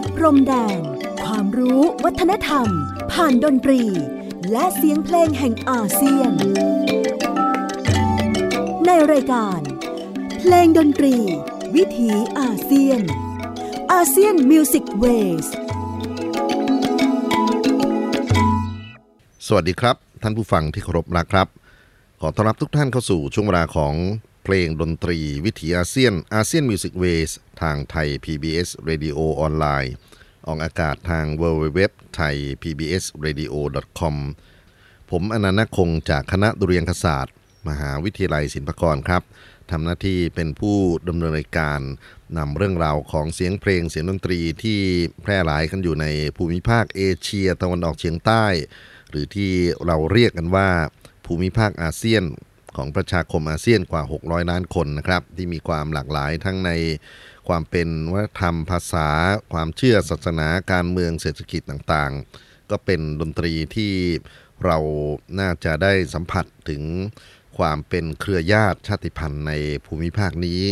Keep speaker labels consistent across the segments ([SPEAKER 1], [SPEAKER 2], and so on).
[SPEAKER 1] ดพรมแดน ความรู้วัฒนธรรม ผ่านดนตรี และเสียงเพลงแห่งอาเซียน ในรายการ เพลงดนตรี วิถีอาเซียน อาเซียนมิวสิกเวส
[SPEAKER 2] สวัสดีครับ ท่านผู้ฟังที่เคารพนะครับ ขอต้อนรับทุกท่านเข้าสู่ช่วงเวลาของ เพลงดนตรีวิถีอาเซียน ASEAN Music Ways ทาง Thai PBS Radio ออนไลน์ออกอากาศทาง w w w t h a i PBS Radio com ผมอานันท์ นาคคงจากคณะดุริยางคศาสตร์ มหาวิทยาลัยศิลปากรครับทำหน้าที่เป็นผู้ดำเนินรายการนำเรื่องราวของเสียงเพลงเสียงดนตรีที่แพร่หลายกันอยู่ในภูมิภาคเอเชียตะวันออกเฉียงใต้ หรือที่เราเรียกกันว่าภูมิภาคอาเซียน ของประชาคมอาเซียนกว่า 600 ล้านคนนะครับ ที่มีความหลากหลายทั้งในความเป็นวัฒนธรรมภาษา ความเชื่อศาสนาการเมืองเศรษฐกิจต่างๆ ก็เป็นดนตรีที่เราน่าจะได้สัมผัสถึงความเป็นเครือญาติชาติพันธุ์ในภูมิภาคนี้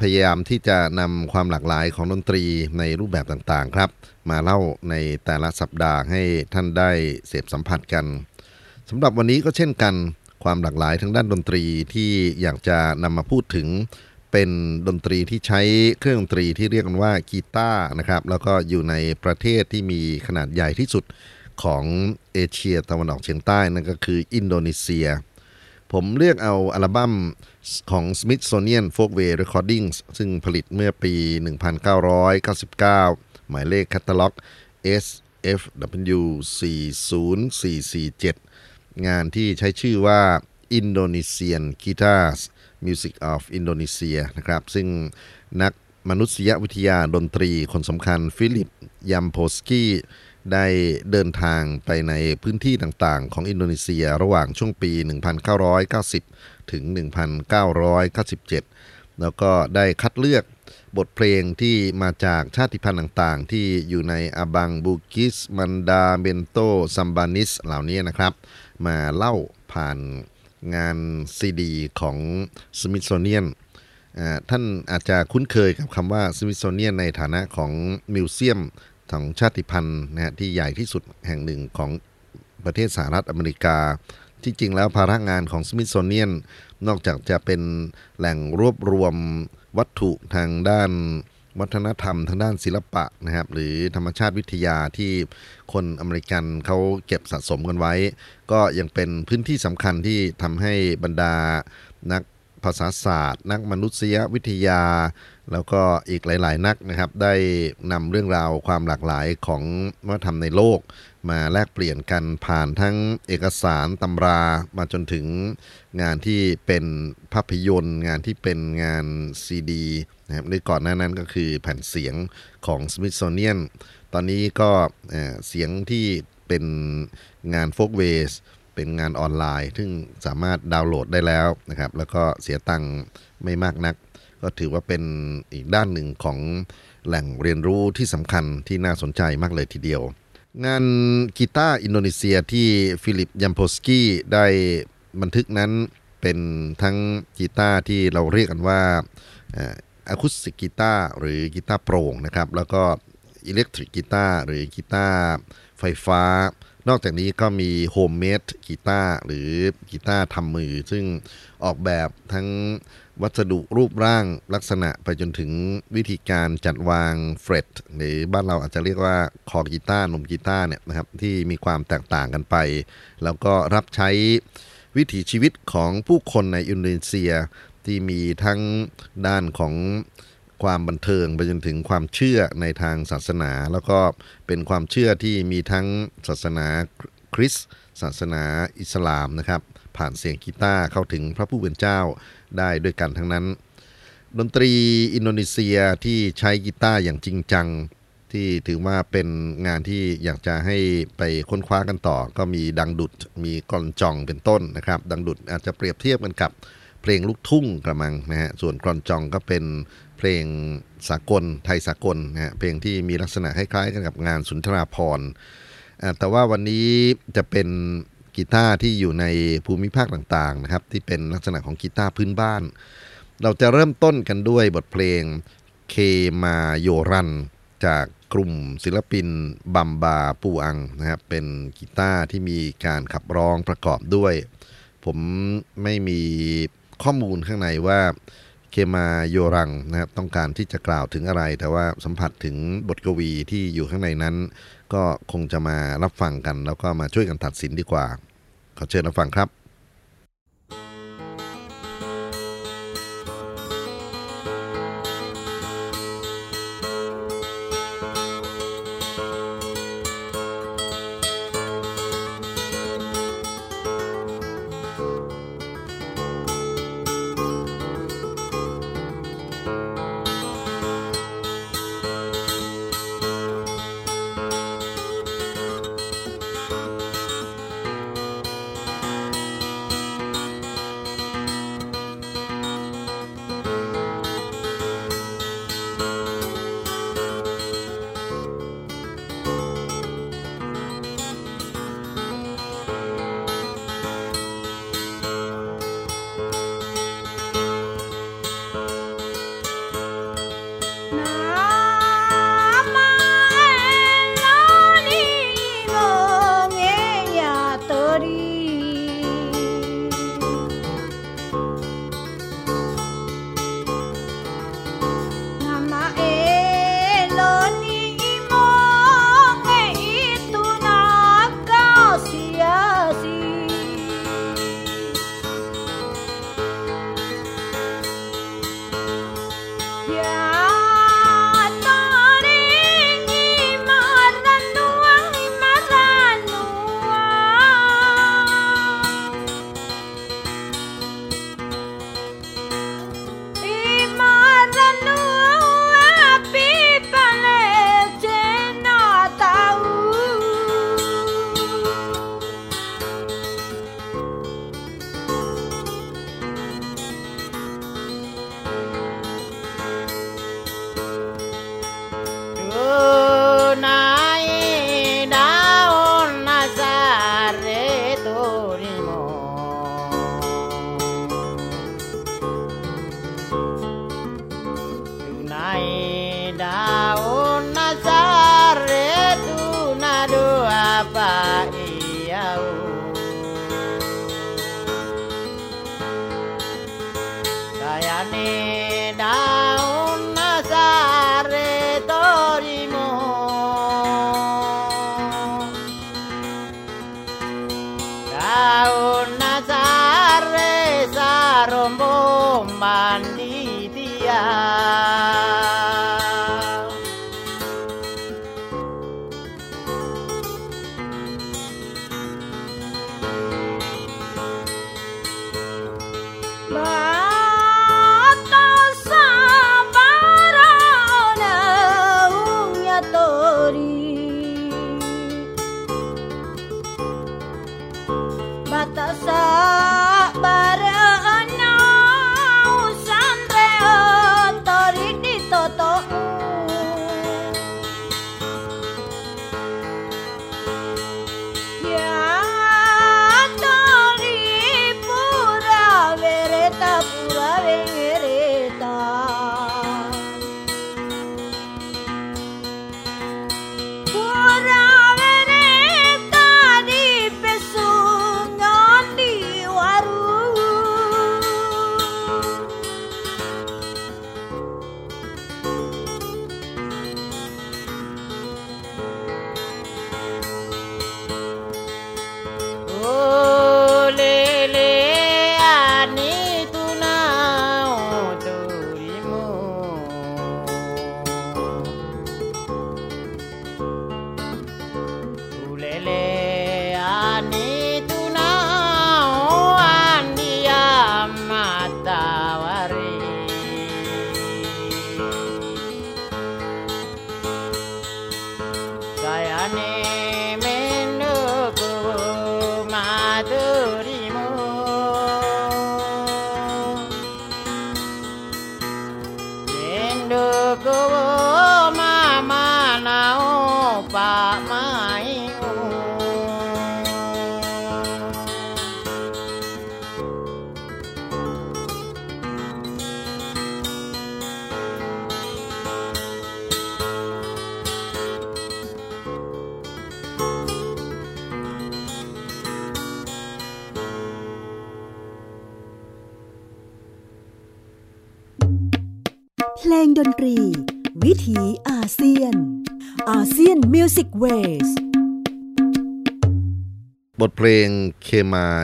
[SPEAKER 2] พยายามที่จะนำความหลากหลายของดนตรีในรูปแบบต่างๆครับ มาเล่าในแต่ละสัปดาห์ให้ท่านได้เสพสัมผัสกันสำหรับวันนี้ก็เช่นกัน ความหลากหลายทางด้านดนตรีที่อยากจะนำมาพูดถึงเป็นดนตรีที่ใช้เครื่องดนตรีที่เรียกกันว่ากีตาร์นะครับ แล้วก็อยู่ในประเทศที่มีขนาดใหญ่ที่สุดของเอเชียตะวันออกเฉียงใต้นั่นก็คืออินโดนีเซีย ผมเลือกเอาอัลบั้มของ Smithsonian Folkway Recordings ซึ่งผลิตเมื่อปี 1999 หมายเลขแคตาล็อก SFW 40447 งานที่ใช้ชื่อว่า Indonesian Guitars Music of Indonesia นะครับ ซึ่งนักมนุษยวิทยาดนตรีคนสำคัญ Philip Yampolsky ได้เดินทางไปในพื้นที่ต่างๆ ของอินโดนีเซียระหว่างช่วงปี 1990 ถึง 1997 แล้วก็ได้คัดเลือกบทเพลงที่มาจากชาติพันธุ์ต่างๆ ที่อยู่ในอาบังบูกิส มันดาเบนโตซัมบานิสเหล่านี้นะครับ มาเล่าผ่านงานซีดีของสมิธโซเนียนท่านอาจจะคุ้นเคยกับคำว่าสมิธโซเนียนในฐานะของมิวเซียมของชาติพันธุ์นะฮะที่ใหญ่ที่สุดแห่งหนึ่งของประเทศสหรัฐอเมริกา ที่จริงแล้วภาระงานของสมิธโซเนียนนอกจากจะเป็นแหล่งรวบรวมวัตถุทางด้าน วัฒนธรรมทางด้านศิลปะนะครับ หรือธรรมชาติวิทยาที่คนอเมริกันเขาเก็บสะสมกันไว้ ก็ยังเป็นพื้นที่สำคัญที่ทำให้บรรดานักภาษาศาสตร์ นักมนุษยวิทยา แล้วก็อีกหลาย ๆ นักนะครับ ได้นำเรื่องราวความหลากหลายของวัฒนธรรมในโลก มาแลกเปลี่ยนกันผ่านทั้งเอกสารตำรามาจนถึงงานที่เป็นภาพยนตร์ งานที่เป็นงานซีดี นะครับในก่อนหน้านั้นก็คือแผ่นเสียงของ Smithsonian ตอนนี้ก็เสียงที่เป็นงานโฟกเวสเป็นงานออนไลน์ ซึ่งสามารถดาวน์โหลดได้แล้วนะครับ แล้วก็เสียตังค์ไม่มากนัก ก็ถือว่าเป็นอีกด้านหนึ่งของแหล่งเรียนรู้ที่สำคัญที่น่าสนใจมากเลยทีเดียว งานกีตาร์อินโดนีเซียที่ Philip Yampolsky ได้บันทึกนั้นเป็นทั้งกีตาร์ที่เราเรียกกันว่า acoustic guitar หรือกีตาร์โปร่งนะครับแล้วก็ electric guitar หรือกีตาร์ไฟฟ้า นอกจากนี้ก็มี homemade guitar หรือกีตาร์ทำมือ ซึ่งออกแบบทั้งวัสดุรูปร่างลักษณะไปจนถึงวิธีการจัดวางเฟรตหรือบ้านเราอาจจะเรียกว่าคอกีตาร์นมกีตาร์เนี่ยนะครับที่มีความแตกต่างกันไป แล้วก็รับใช้วิถีชีวิตของผู้คนในอินโดนีเซีย ที่มีทั้งด้านของความบันเทิงไปจนถึงความเชื่อในทางศาสนา แล้วก็เป็นความเชื่อที่มีทั้งศาสนาคริสต์ศาสนาอิสลามนะครับ ผ่านเสียงกีตาร์เข้าถึงพระผู้เป็นเจ้าได้ด้วยกันทั้งนั้น ดนตรีอินโดนีเซียที่ใช้กีตาร์อย่างจริงจัง ที่ถือว่าเป็นงานที่อยากจะให้ไปค้นคว้ากันต่อ ก็มีดังดุดมีกรอนจองเป็นต้นนะครับ ดังดุดอาจจะเปรียบเทียบกันกับ เพลงลูกทุ่งกระมังนะฮะส่วนกรอนจองก็เป็นเพลงสากลไทยสากลนะฮะเพลงที่มีลักษณะคล้ายๆกันกับงานสุนทราภรณ์แต่ว่าวันนี้จะเป็นกีตาร์ที่อยู่ในภูมิภาคต่างๆนะครับที่เป็นลักษณะของกีตาร์พื้นบ้าน เราจะเริ่มต้นกันด้วยบทเพลงเคมาโยรัน จาก
[SPEAKER 3] กลุ่มศิลปินบัมบาปูอังนะครับเป็นกีตาร์ที่มีการขับร้องประกอบด้วย ผมไม่มี ข้อมูลข้างในว่าเคมาโยรันนะครับต้องการที่จะกล่าวถึงอะไร แต่ว่าสัมผัสถึงบทกวีที่อยู่ข้างในนั้น ก็คงจะมารับฟังกัน แล้วก็มาช่วยกันตัดสินดีกว่า ขอเชิญรับฟังครับ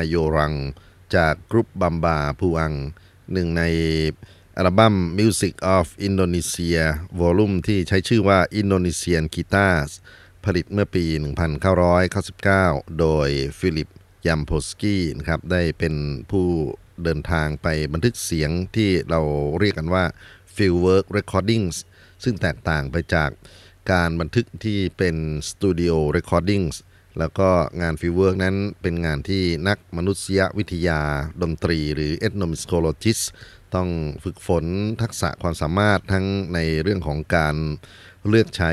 [SPEAKER 2] โยรัน จากกรุ๊ปบัมบาปูอัง หนึ่งในอัลบั้ม Music of Indonesia volume ที่ใช้ชื่อว่า Indonesian Guitars ผลิตเมื่อปี 1999 โดย Philip Yampolsky นะครับได้เป็นผู้เดินทางไปบันทึกเสียงที่เราเรียกกันว่า Fieldwork Recordings ซึ่งแตกต่างไปจากการบันทึกที่เป็น Studio Recordings แล้วก็งาน fieldwork นั้นเป็นงานที่นักมนุษยวิทยาดนตรี หรือ ethnomusicologist ต้องฝึกฝนทักษะความสามารถทั้งในเรื่องของการเลือกใช้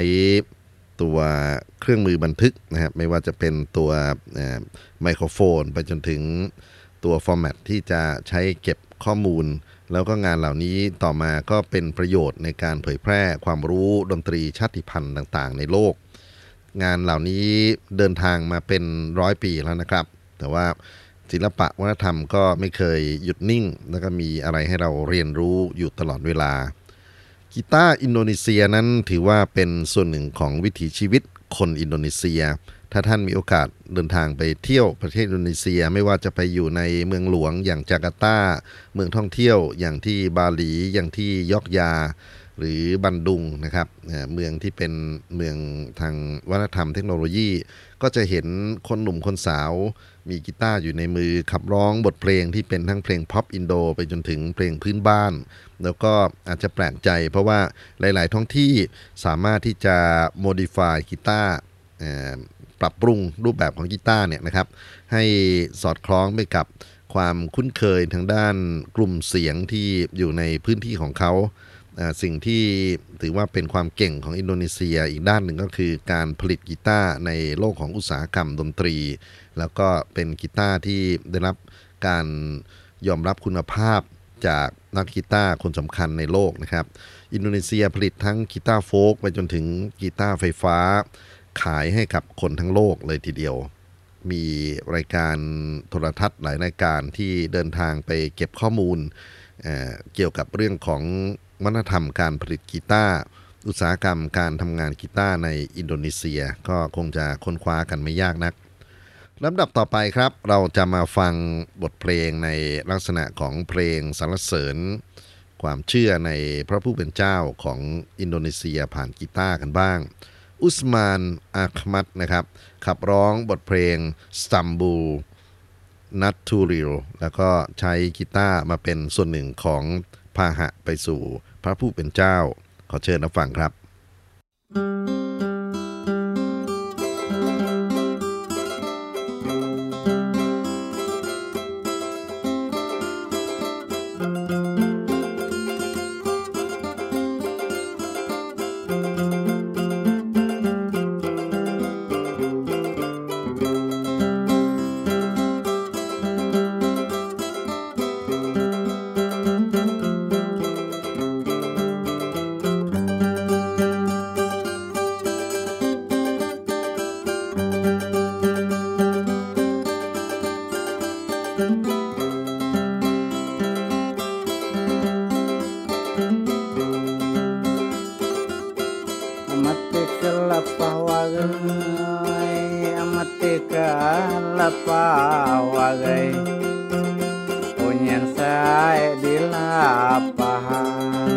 [SPEAKER 2] ตัวเครื่องมือบันทึกนะครับไม่ว่าจะเป็นตัวไมโครโฟน ไปจนถึงตัว format ที่จะใช้เก็บข้อมูล แล้วก็งานเหล่านี้ต่อมาก็เป็นประโยชน์ในการเผยแพร่ความรู้ดนตรีชาติพันธุ์ต่าง ๆ ในโลก งานเหล่านี้เดินทางมาเป็นร้อยปีแล้วนะครับ แต่ว่าศิลปะวัฒนธรรมก็ไม่เคยหยุดนิ่ง แล้วก็มีอะไรให้เราเรียนรู้อยู่ตลอดเวลา กีตาร์อินโดนีเซียนั้นถือว่าเป็นส่วนหนึ่งของวิถีชีวิตคนอินโดนีเซีย ถ้าท่านมีโอกาสเดินทางไปเที่ยวประเทศอินโดนีเซียไม่ว่าจะไปอยู่ในเมืองหลวงอย่างจาการ์ตา เมืองท่องเที่ยวอย่างที่บาหลีอย่างที่ยอกยา หรือบันดุงนะครับเมืองที่เป็นเมืองทางวัฒนธรรมเทคโนโลยี ก็จะเห็นคนหนุ่มคนสาว มีกีตาร์อยู่ในมือขับร้องบทเพลงที่เป็นทั้งเพลงพ็อปอินโดไปจนถึงเพลงพื้นบ้าน แล้วก็อาจจะแปลกใจเพราะว่าหลาย ๆ ท้องที่สามารถที่จะ modify กีตาร์ปรับปรุงรูปแบบของกีตาร์เนี่ยนะครับ ให้สอดคล้องไปกับความคุ้นเคยทางด้านกลุ่มเสียงที่อยู่ในพื้นที่ของเขา สิ่งที่ถือว่าเป็นความเก่งของอินโดนีเซียอีกด้านหนึ่งก็คือการผลิตกีตาร์ในโลกของอุตสาหกรรมดนตรี แล้วก็เป็นกีตาร์ที่ได้รับการยอมรับคุณภาพจากนักกีตาร์คนสำคัญในโลกนะครับ อินโดนีเซียผลิตทั้งกีตาร์ folk ไปจนถึงกีตาร์ไฟฟ้า ขายให้กับคนทั้งโลกเลยทีเดียว มีรายการโทรทัศน์หลายรายการที่เดินทางไปเก็บข้อมูลเกี่ยวกับเรื่องของ วัฒนธรรมการผลิตกีตาร์อุตสาหกรรมการทำงานกีตาร์ในอินโดนีเซีย ก็คงจะค้นคว้ากันไม่ยากนักลำดับต่อไปครับเราจะมาฟังบทเพลงในลักษณะของเพลงสรรเสริญ ความเชื่อในพระผู้เป็นเจ้าของอินโดนีเซียผ่านกีตาร์กันบ้าง อุสมานอาคมัดนะครับ ขับร้องบทเพลงสตัมบูนัททูริลแล้วก็ใช้กีตาร์มาเป็นส่วนหนึ่งของพาหะไปสู่ พระผู้เป็นเจ้า ขอเชิญรับฟังครับ thank you
[SPEAKER 4] लपावग मतिक लपावग punya saya di lapangan.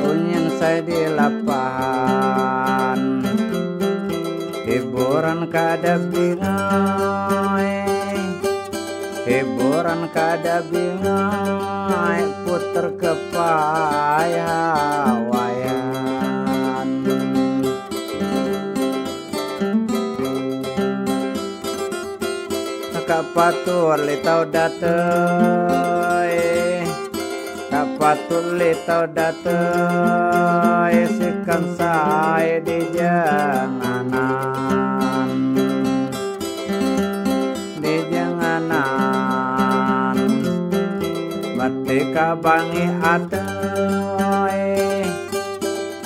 [SPEAKER 4] Punya saya di lapangan. Hiburan kada bingai hiburan kada bingai puter kepaya waya
[SPEAKER 5] kapatur litau datoi. Kapatur litau datoi. Sikan sai di janganan di janganan metika bangi atoi.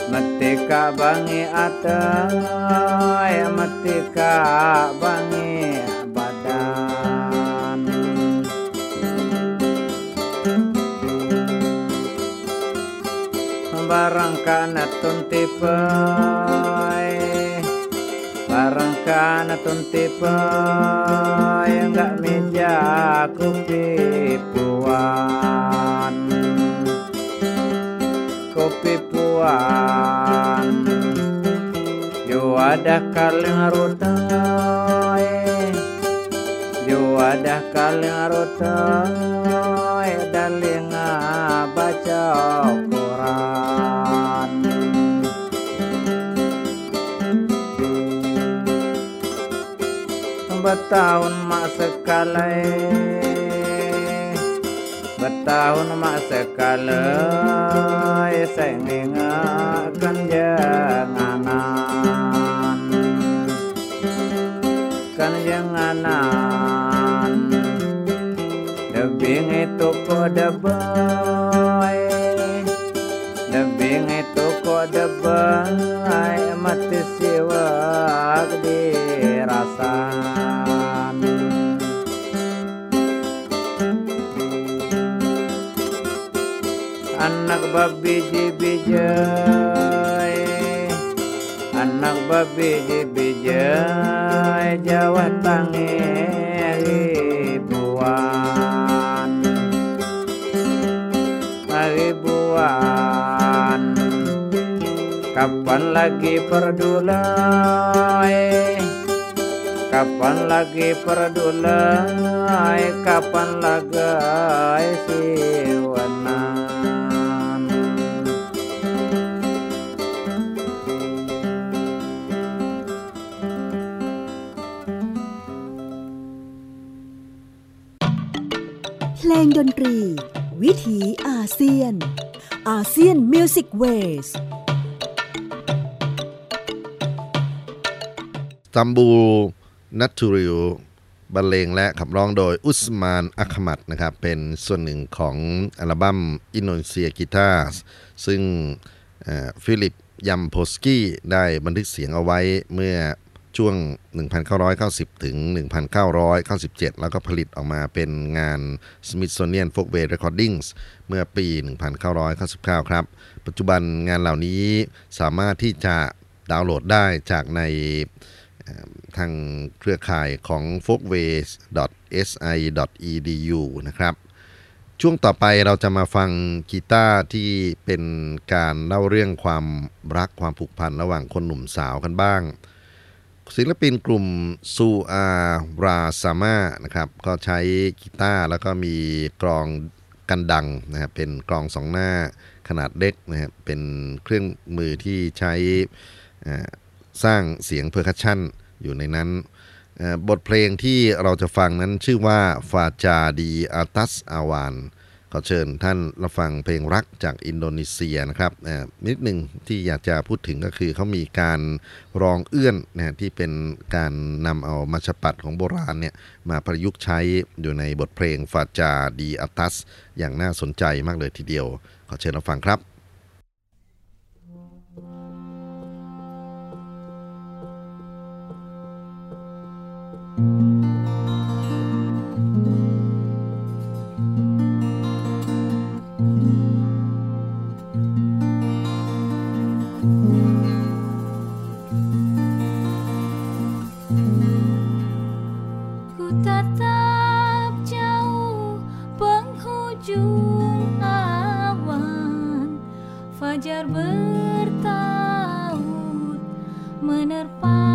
[SPEAKER 5] Metika bangi atoi. Metika bangi
[SPEAKER 4] barangkana tipai. Barangkana yang enggak meja aku pipuan. Kopi puan yo ada kaleng rotai yo ada kaleng dan dalinga bacau. betahun mak sekale betahun mak sekale saya ningakan jenganan kan jenganan lebih itu kode bang babi jibijai Anak babi jibijai Jawa tangi ribuan Ribuan Kapan lagi perdulai? Kapan lagi perdulai? Kapan lagi siwanan
[SPEAKER 1] ลงดนตรี วิถีอาเซียน ASEAN Music Ways
[SPEAKER 2] ตัมบูนัททูริวบรรเลงและขับร้องโดยอุสมานอัคมัดนะครับ เป็นส่วนหนึ่งของอัลบั้ม Indonesian Guitars ซึ่ง Philip Yampolsky ได้บันทึกเสียงเอาไว้เมื่อ ช่วง 1990 ถึง 1997 แล้วก็ผลิตออกมาเป็นงาน Smithsonian Folkway Recordings เมื่อปี 1999 ครับ ปัจจุบันงานเหล่านี้สามารถที่จะดาวน์โหลดได้จากในทางเครือข่ายของ folkways.si.edu นะครับช่วงต่อไปเราจะมาฟังกีตาร์ที่เป็นการเล่าเรื่องความรักความผูกพันระหว่างคนหนุ่มสาวกันบ้าง ศิลปินกลุ่มซูอาราซามานะครับก็ใช้กีตาร์แล้วก็มีกลองกันดังนะครับเป็นกลองสองหน้าขนาดเล็กนะครับเป็นเครื่องมือที่ใช้สร้างเสียง percussion อยู่ในนั้น บทเพลงที่เราจะฟังนั้นชื่อว่าฟาจาดีอาตัสอาวาน ขอเชิญท่านรับฟังเพลงรักจากอินโดนีเซียนะครับนิดหนึ่งที่อยากจะพูดถึงก็คือเขามีการรองเอื้อนนะฮะที่เป็นการนำเอามาชปัดของโบราณเนี่ยมาประยุกต์ใช้อยู่ในบทเพลงฟาจาดีอาตัส อย่างน่าสนใจมากเลยทีเดียว ขอเชิญรับฟังครับ
[SPEAKER 6] Ku Fajar bertaut menerpa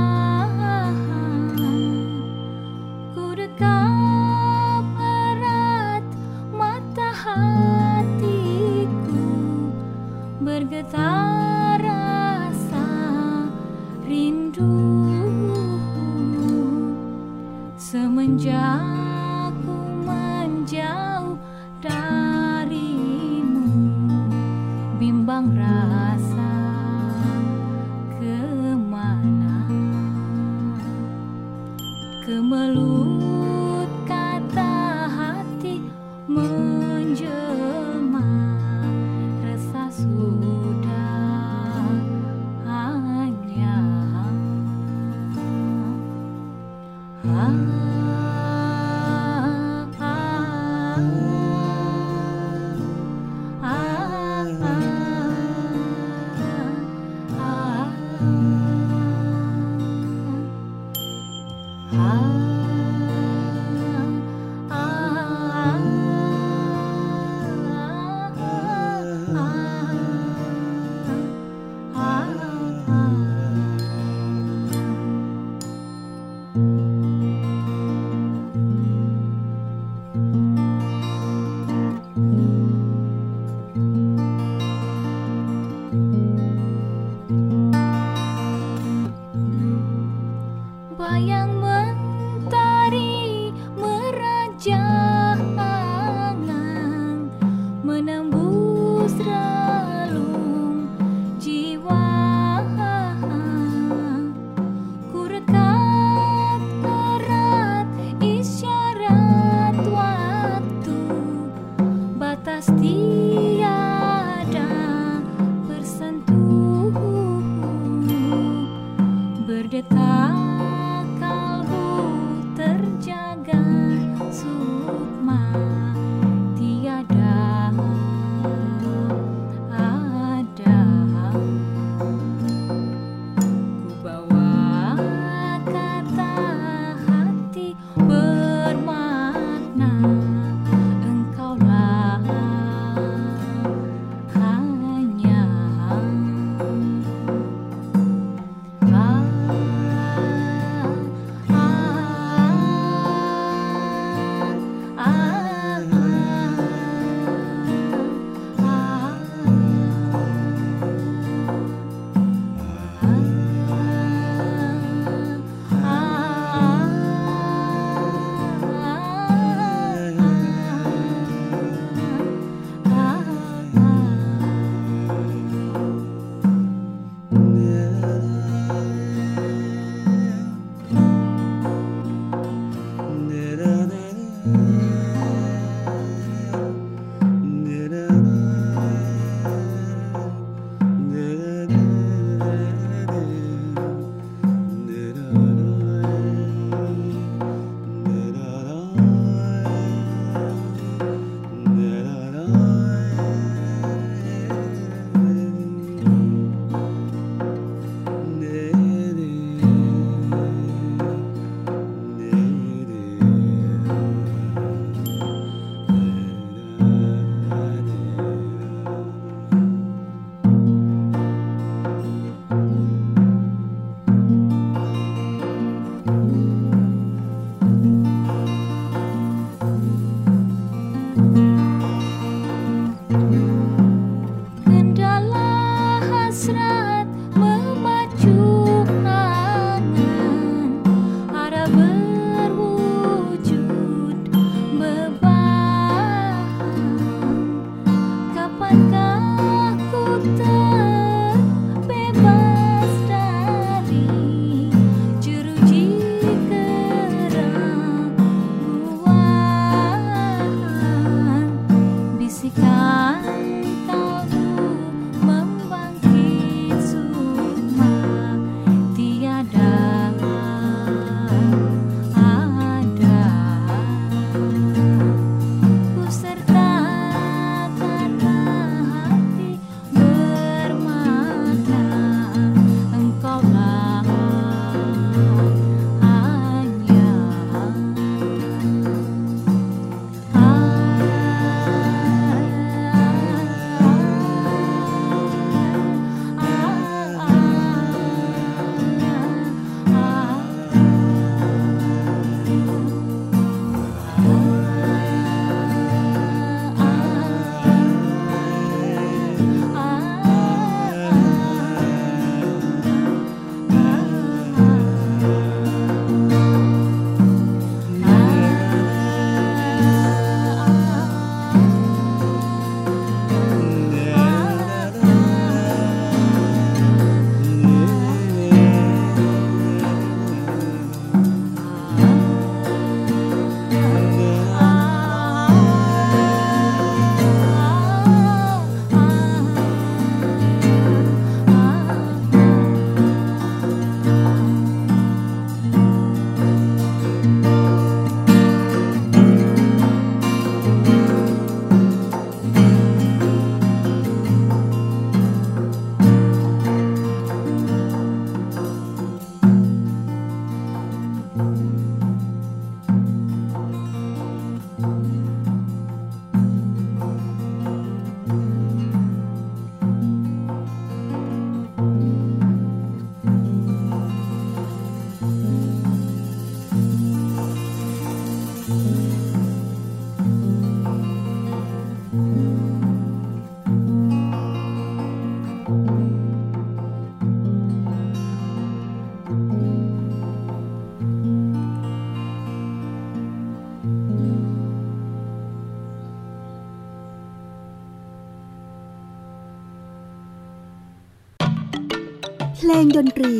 [SPEAKER 1] ดนตรี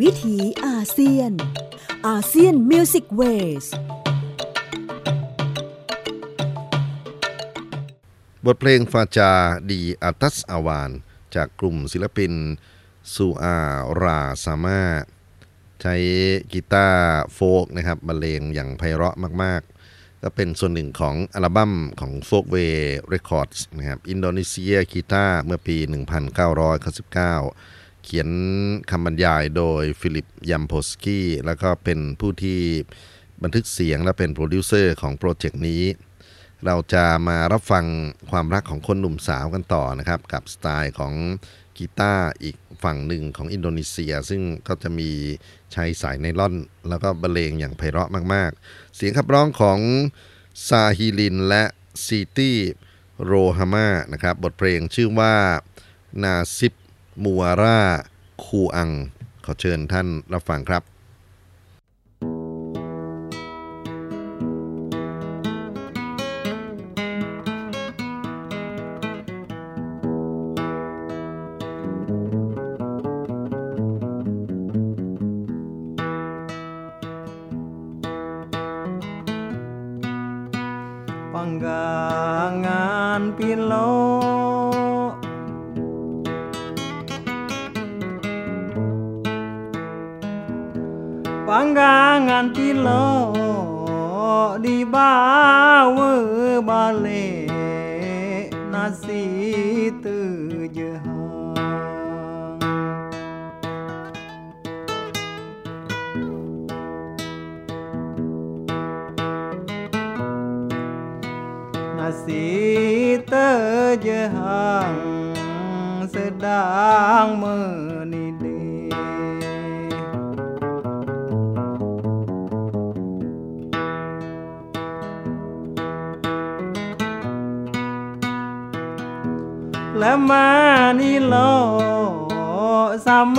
[SPEAKER 1] วิถีอาเซียน อาเซียนมิวสิกเวส
[SPEAKER 2] บทเพลงฟาจาดีอัตัสอาวาน จากกลุ่มศิลปินซูอาราซามาใช้กีตาร์โฟกนะครับบรรเลงอย่างไพเราะมาก ๆ ก็เป็นส่วนหนึ่งของอัลบั้มของ Folkway Records นะครับอินโดนีเซียกีตาร์เมื่อปี 1999 เขียนคำบรรยายโดย Philip Yampolsky แล้วก็เป็นผู้ที่บันทึกเสียงและเป็นโปรดิวเซอร์ของโปรเจกต์นี้ เราจะมารับฟังความรักของคนหนุ่มสาวกันต่อนะครับ กับสไตล์ของกีตาร์อีกฝั่งหนึ่งของอินโดนีเซีย ซึ่งก็จะมีใช้สายไนล่อน แล้วก็บรรเลงอย่างไพเราะมาก ๆ เสียงขับร้องของซาฮิลินและซีตี้โรฮามานะครับบทเพลงชื่อว่านาซิบ มัวร่าคูอัง ขอเชิญท่านรับฟังครับ
[SPEAKER 5] ma ni lo
[SPEAKER 7] sam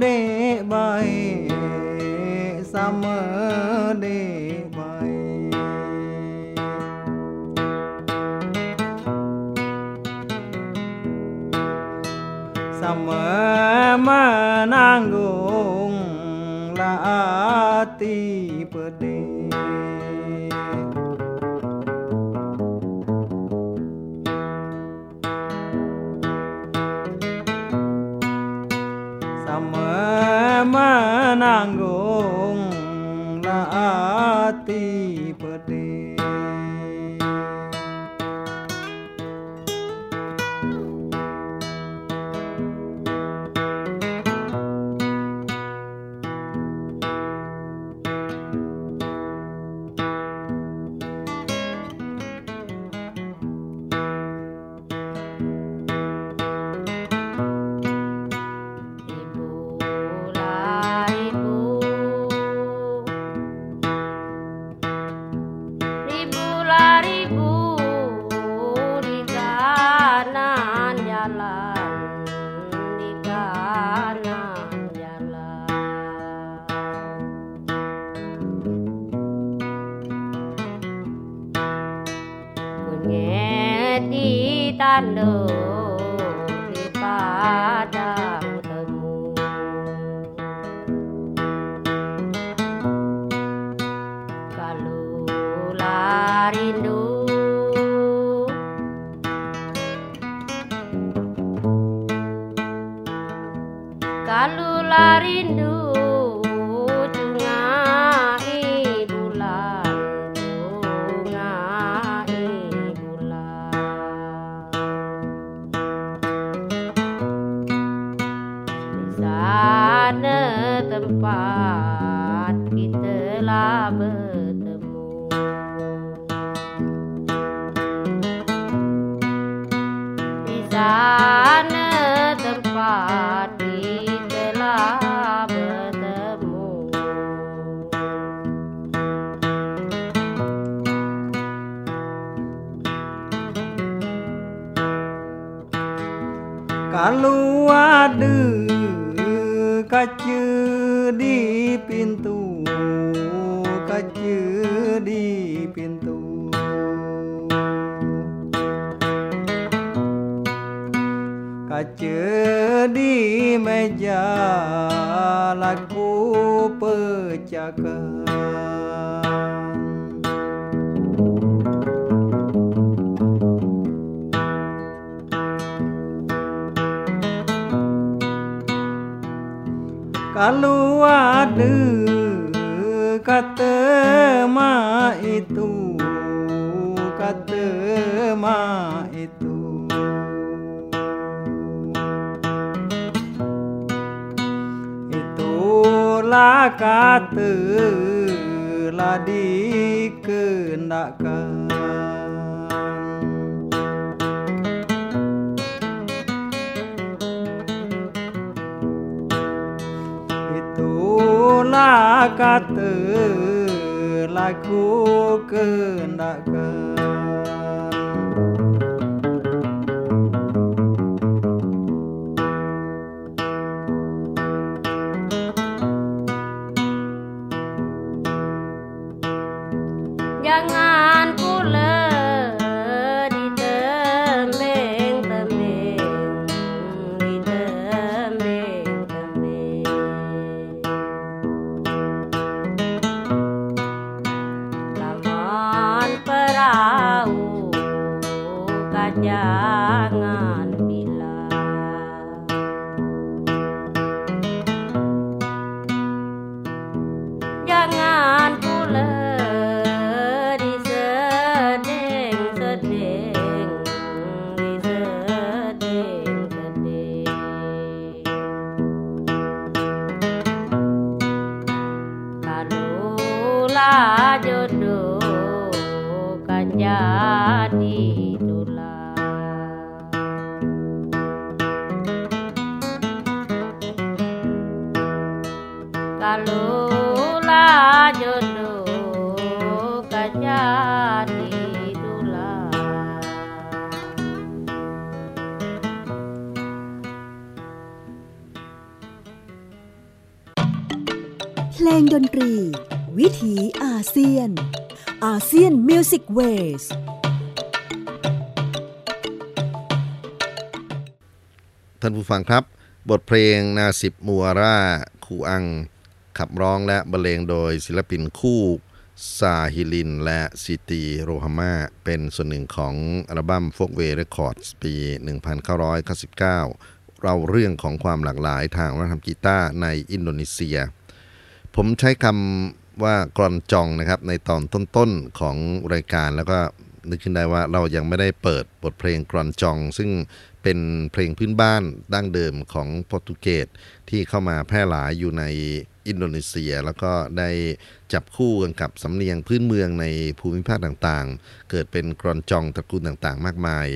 [SPEAKER 7] đê bài phát tử là đi cứ đã tu
[SPEAKER 5] la ca tử la cu cơn đã cơn วิถีอาเซียน ASEAN Music Ways
[SPEAKER 2] ท่านผู้ฟังครับ บทเพลง Nasib Muara Kuang ขับร้องและบรรเลงโดยศิลปินคู่ซาฮิลิน และซิตีโรฮามาเป็นส่วนหนึ่งของอัลบั้ม f o l k w a y Records ปี 1999 เล่าเรื่องของความหลากหลายทางวัฒนธรรมกีตาร์ในอินโดนีเซีย ผมใช้คำว่ากรอนจองนะครับ ในตอนต้นๆของรายการแล้วก็นึกขึ้นได้ว่าเรายังไม่ได้เปิดบทเพลงกรอนจอง ซึ่งเป็นเพลงพื้นบ้านดั้งเดิมของโปรตุเกสที่เข้ามาแพร่หลายอยู่ในอินโดนีเซีย แล้วก็ได้จับคู่กันกับสำเนียงพื้นเมืองในภูมิภาคต่างๆ เกิดเป็นกรอนจองตระกูลต่างๆ มากมาย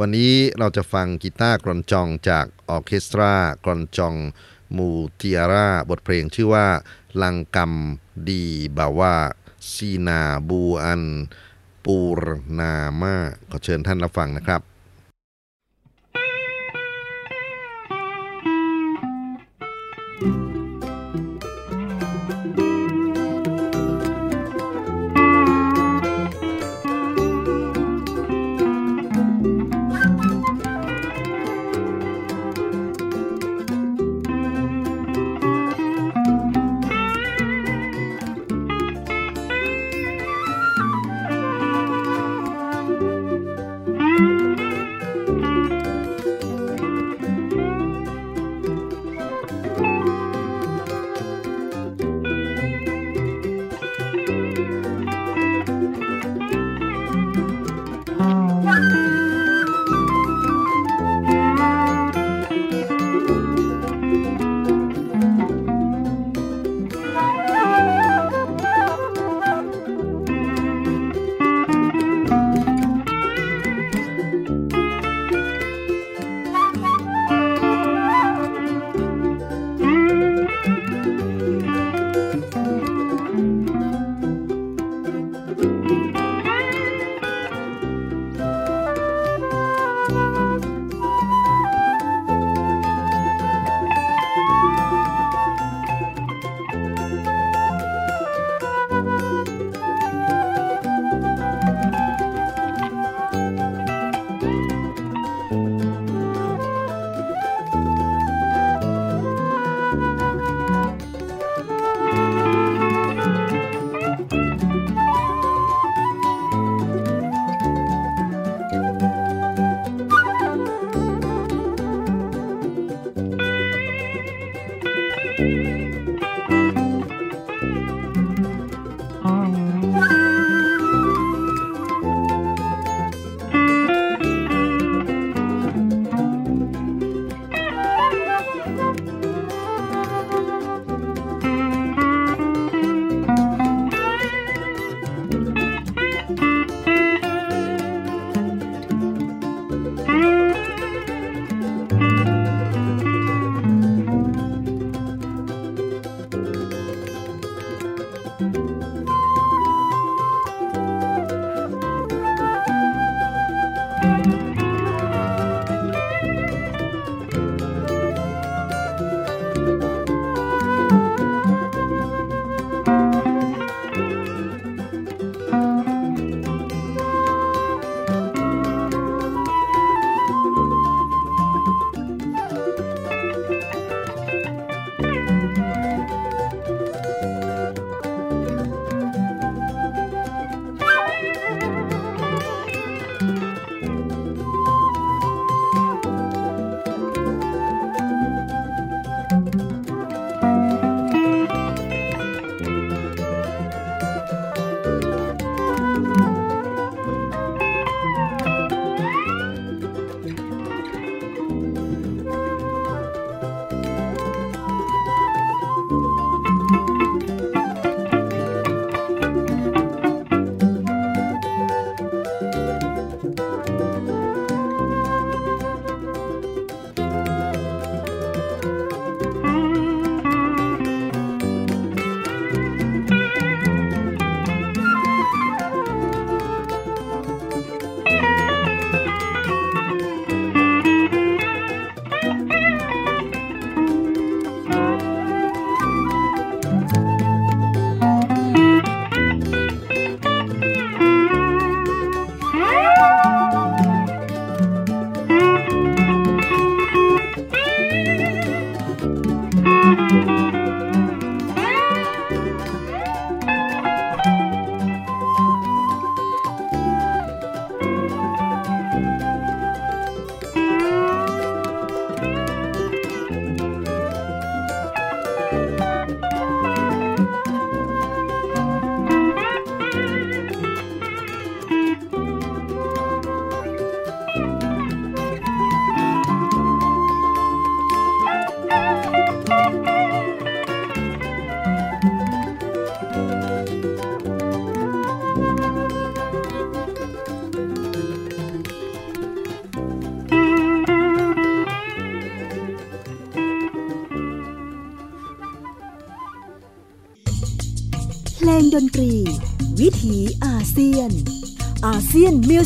[SPEAKER 2] วันนี้เราจะฟังกีตาร์กรอนจองจาก orchestraกรอนจอง มูติอาราบทเพลงชื่อว่า ลังกัมดีบาว่าซีนาบูอัน ปูรนามาขอเชิญท่านรับฟังนะครับ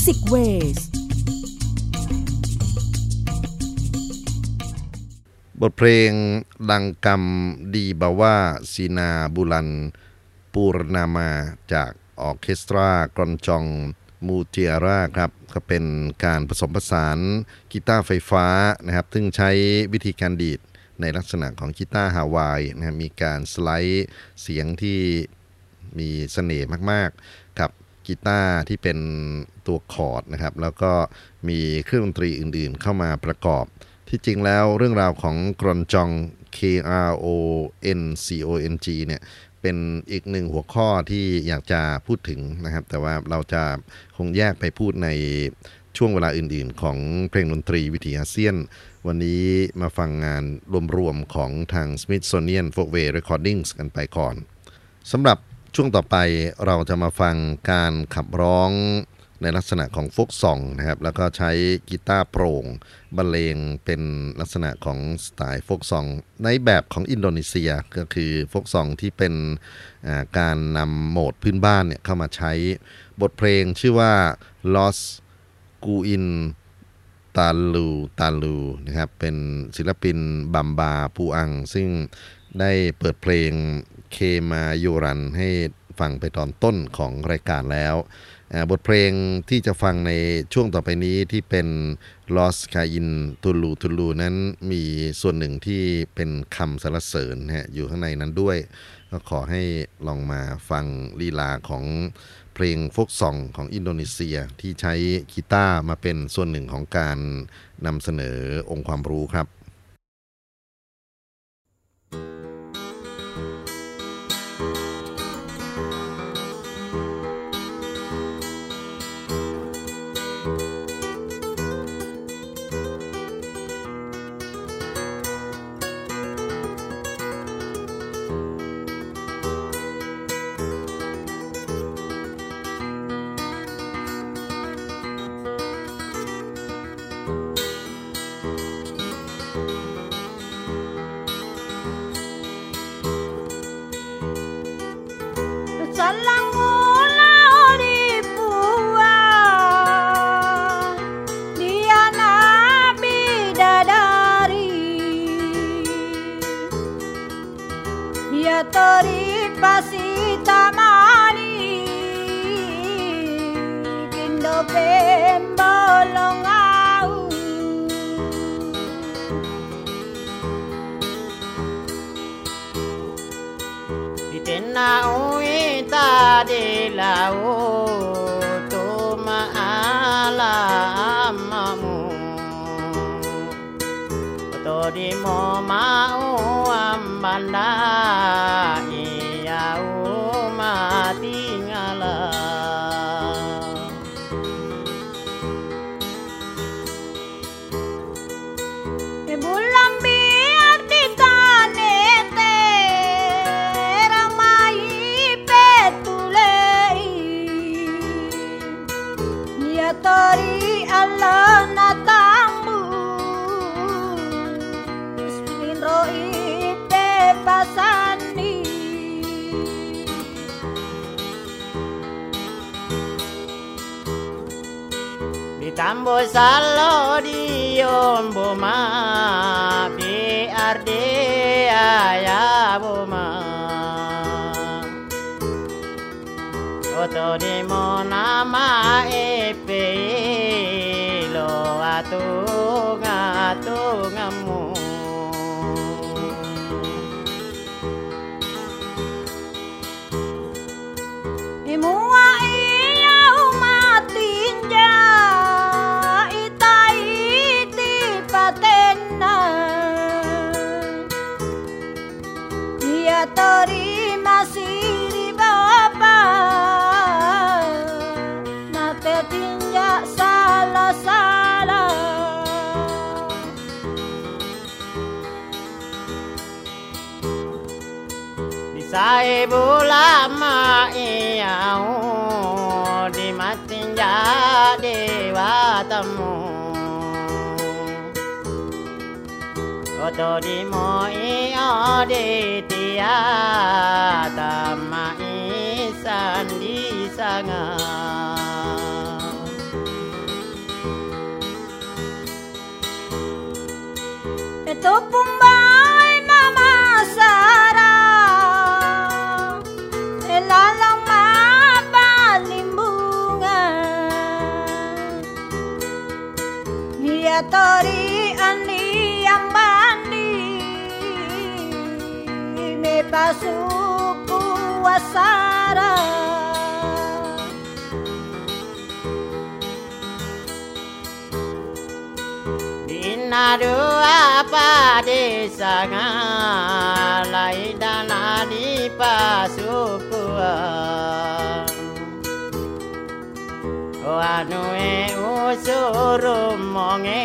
[SPEAKER 1] ยน Music Ways
[SPEAKER 2] บทเพลง Langgam Di Bawah Sinar Bulan Purnama จาก orchestra กรอนจองมูเทียร่าครับก็เป็นการผสมผสานกีตาร์ไฟฟ้านะครับ ซึ่งใช้วิธีการดีดในลักษณะของกีตาร์ฮาวายนะครับมีการสไลด์เสียงที่มีเสน่ห์มาก ๆ กีตาร์ที่เป็นตัวคอร์ดนะครับ แล้วก็มีเครื่องดนตรีอื่นๆเข้ามาประกอบ ที่จริงแล้วเรื่องราวของกรอนจอง K R O N C O N G เนี่ยเป็นอีกหนึ่งหัวข้อที่อยากจะพูดถึงนะครับ แต่ว่าเราจะคงแยกไปพูดในช่วงเวลาอื่นๆ ของเพลงดนตรีวิถีอาเซียน วันนี้มาฟังงานรวมๆของทาง Smithsonian Folkway Recordings กันไปก่อนสำหรับ ช่วงต่อไปเราจะมาฟังการขับร้องในลักษณะของโฟกซองนะครับแล้วก็ใช้กีตาร์โปร่งบรรเลงเป็นลักษณะของสไตล์โฟกซอง ในแบบของอินโดนีเซียก็คือโฟกซองที่เป็นการนำโหมดพื้นบ้านเนี่ยเข้ามาใช้บทเพลงชื่อว่า Lost กูอินตาลูตาลูนะครับเป็นศิลปินบัมบาปูอัง ซึ่งได้เปิดเพลง เคมาโยรันให้ฟังไปตอนต้นของรายการแล้ว บทเพลงที่จะฟังในช่วงต่อไปนี้ที่เป็น Lost คาอินตูลูตูลูนั้นมีส่วนหนึ่งที่เป็นคำสรรเสริญฮะอยู่ข้างในนั้นด้วย ก็ขอให้ลองมาฟังลีลาของเพลงโฟกซองของอินโดนีเซียที่ใช้กีตาร์มาเป็นส่วนหนึ่งของการนำเสนอองค์ความรู้ครับ
[SPEAKER 3] my
[SPEAKER 8] life. bo salo dio bo ma bi arde aya bo ma. Otori mo nama e pe lo atu ngatu ngamu bulama iau di matinja dewa tamu Koto di mo iau di tia
[SPEAKER 3] tama isan di sangat Ito pong Eta suku wasara.
[SPEAKER 8] Dina dua pade sanga Lai dana di pasuku. Anu e usuru monge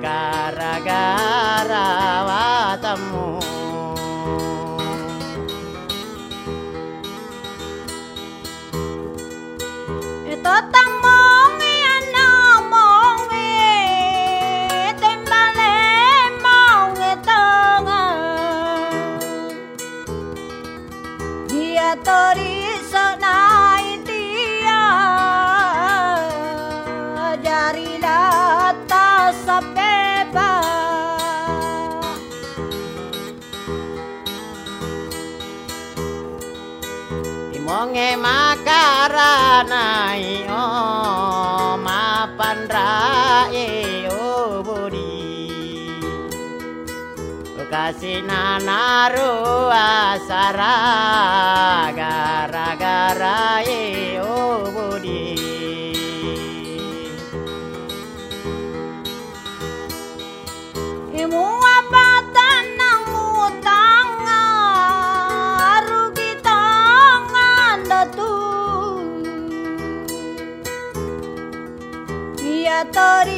[SPEAKER 8] Gara-gara watamu body. sinanaruwa asara gara-gara o budi.
[SPEAKER 3] Imu apa tanangmu tangan rugi tangan datu. Iya tori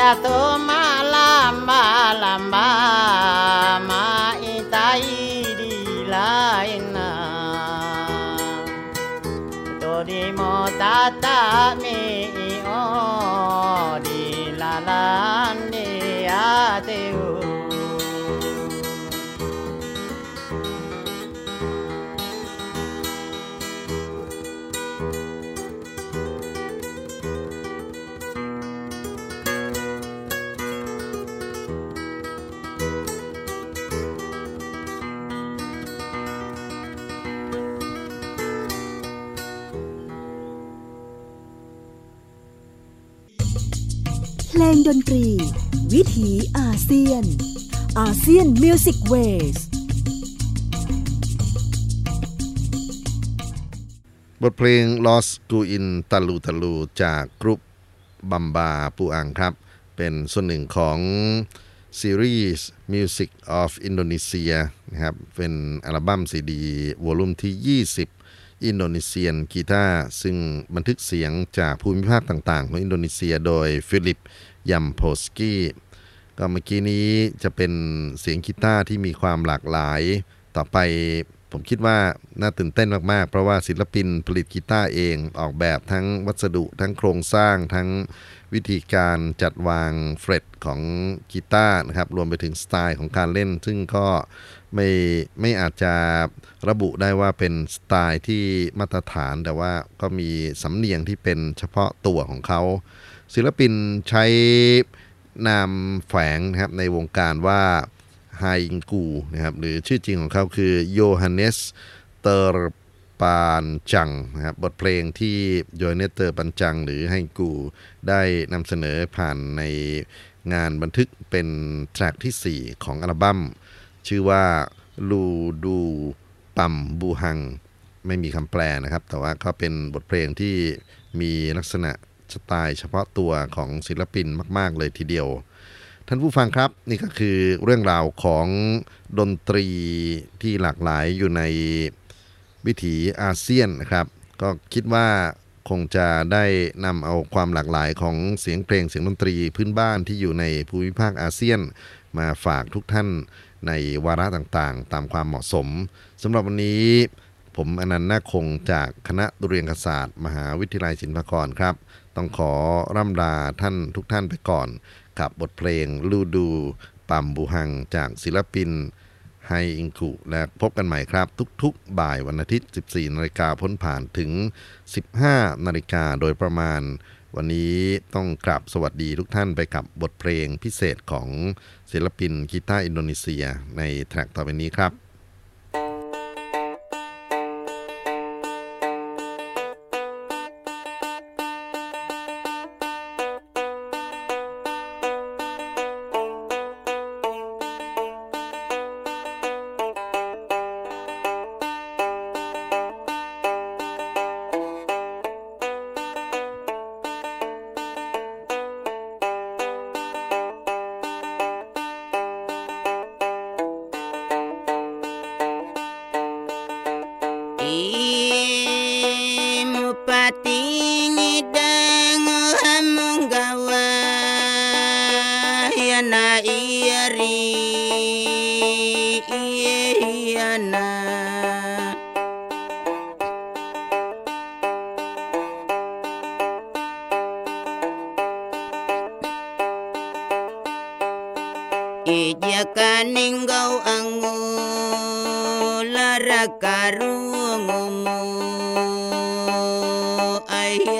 [SPEAKER 8] jatuh malam malam ma itai di lain na Dori mo tata
[SPEAKER 1] ลงดนตรี วิถีอาเซียน ASEAN Music Ways
[SPEAKER 2] บทเพลง Lost Go In ตะลูตะลูจากกรุ๊ปบัมบาปูอังครับ เป็นส่วนหนึ่งของซีรีส์ Music of Indonesia นะครับ เป็นอัลบั้มซีดี volume ที่ 20 Indonesian Guitars ซึ่งบันทึกเสียงจากภูมิภาคต่าง ๆ ของอินโดนีเซียโดย Philip Yampolsky ก็เมื่อกี้นี้จะเป็นเสียงกีตาร์ที่มีความหลากหลาย ต่อไปผมคิดว่าน่าตื่นเต้นมาก ๆ เพราะว่าศิลปินผลิตกีตาร์เองออกแบบทั้งวัสดุทั้งโครงสร้างทั้งวิธีการจัดวาง fret ของกีตาร์นะครับ รวมไปถึงสไตล์ของการเล่น ซึ่งก็ไม่ไม่อาจจะระบุได้ว่าเป็นสไตล์ที่มาตรฐาน แต่ว่าก็มีสำเนียงที่เป็นเฉพาะตัวของเขา ศิลปินใช้นามแฝงนะครับในวงการว่าไฮอิงกูนะครับหรือชื่อจริงของเขาคือโยฮันเนสเตอร์ปานจังนะครับบทเพลงที่โยฮันเนสเตอร์ปันจัง หรือไฮงกู ได้นำเสนอผ่านในงานบันทึกเป็นแทร็กที่ 4 ของอัลบั้ม ชื่อว่าลูดูปัมบูฮัง ไม่มีคำแปลนะครับ แต่ว่าก็เป็นบทเพลงที่มีลักษณะ สไตล์เฉพาะตัวของศิลปินมาก ๆ เลยทีเดียว ท่านผู้ฟังครับนี่ก็คือเรื่องราวของดนตรีที่หลากหลายอยู่ในวิถีอาเซียนนะครับ ก็คิดว่าคงจะได้นำเอาความหลากหลายของเสียงเพลงเสียงดนตรีพื้นบ้านที่อยู่ในภูมิภาคอาเซียน มาฝากทุกท่านในวาระต่างๆ ตามความเหมาะสมสำหรับวันนี้ ผมอนันต์นาคงจากคณะดุเรียนศาสตร์ มหาวิทยาลัยศิลปากรครับ ต้องขอร่ำลาท่านทุกท่านไปก่อน กับบทเพลงลูดูปัมบูหังจากศิลปินไฮอิงคุและพบกันใหม่ครับ ทุกๆ บ่ายวันอาทิตย์ 14 นาฬิกาพ้นผ่านถึง 15 นาฬิกาโดยประมาณ วันนี้ต้องกราบสวัสดีทุกท่านไปกับบทเพลงพิเศษของศิลปินกีตาร์อินโดนีเซียในแทร็กต่อไปนี้ครับ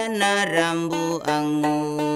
[SPEAKER 4] ayana rambu angu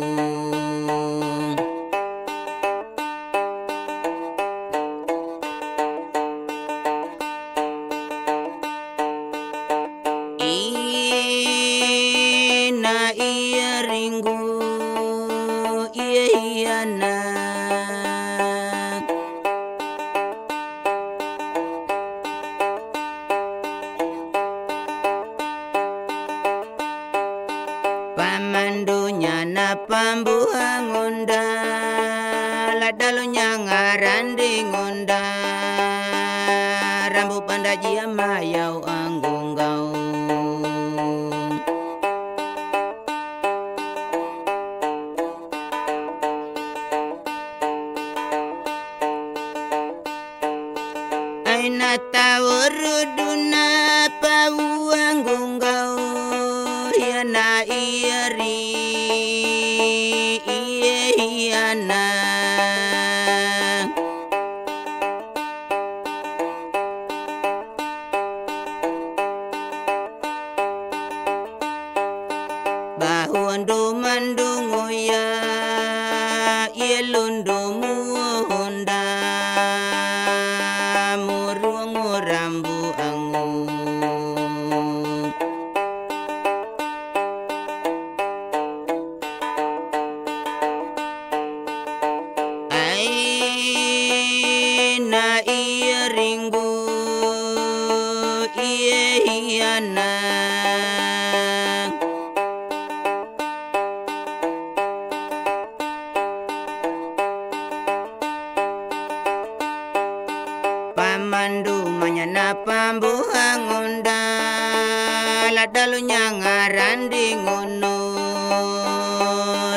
[SPEAKER 4] dalunya ngarandi ngono.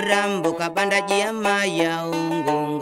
[SPEAKER 9] Rambuka
[SPEAKER 4] yang maya unggung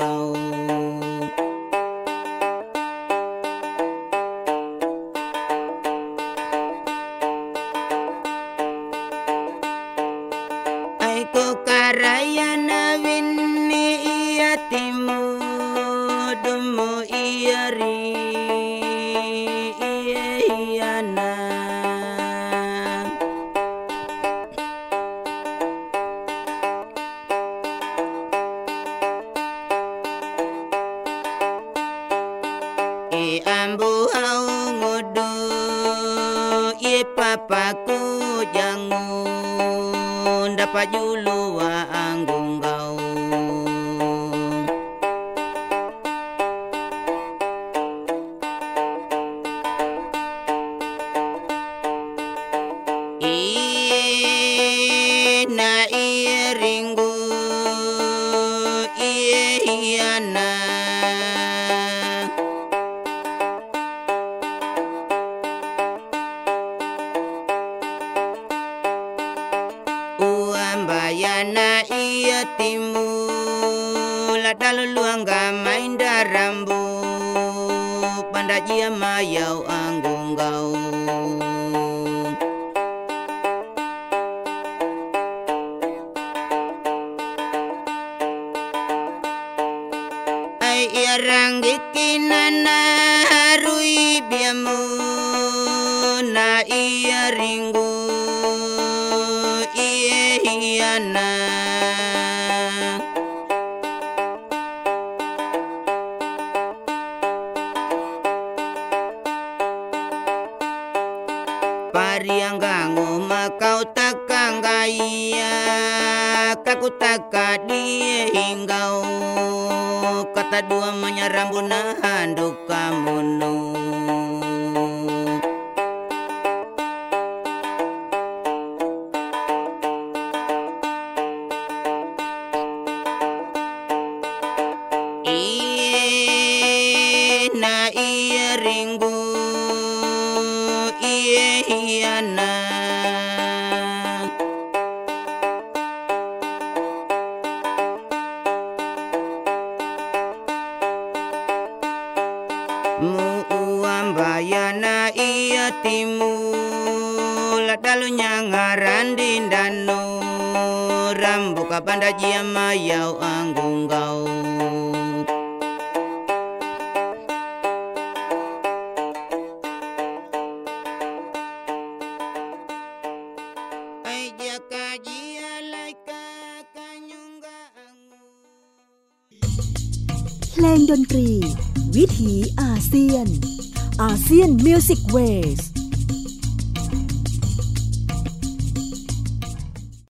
[SPEAKER 4] रङ्गीन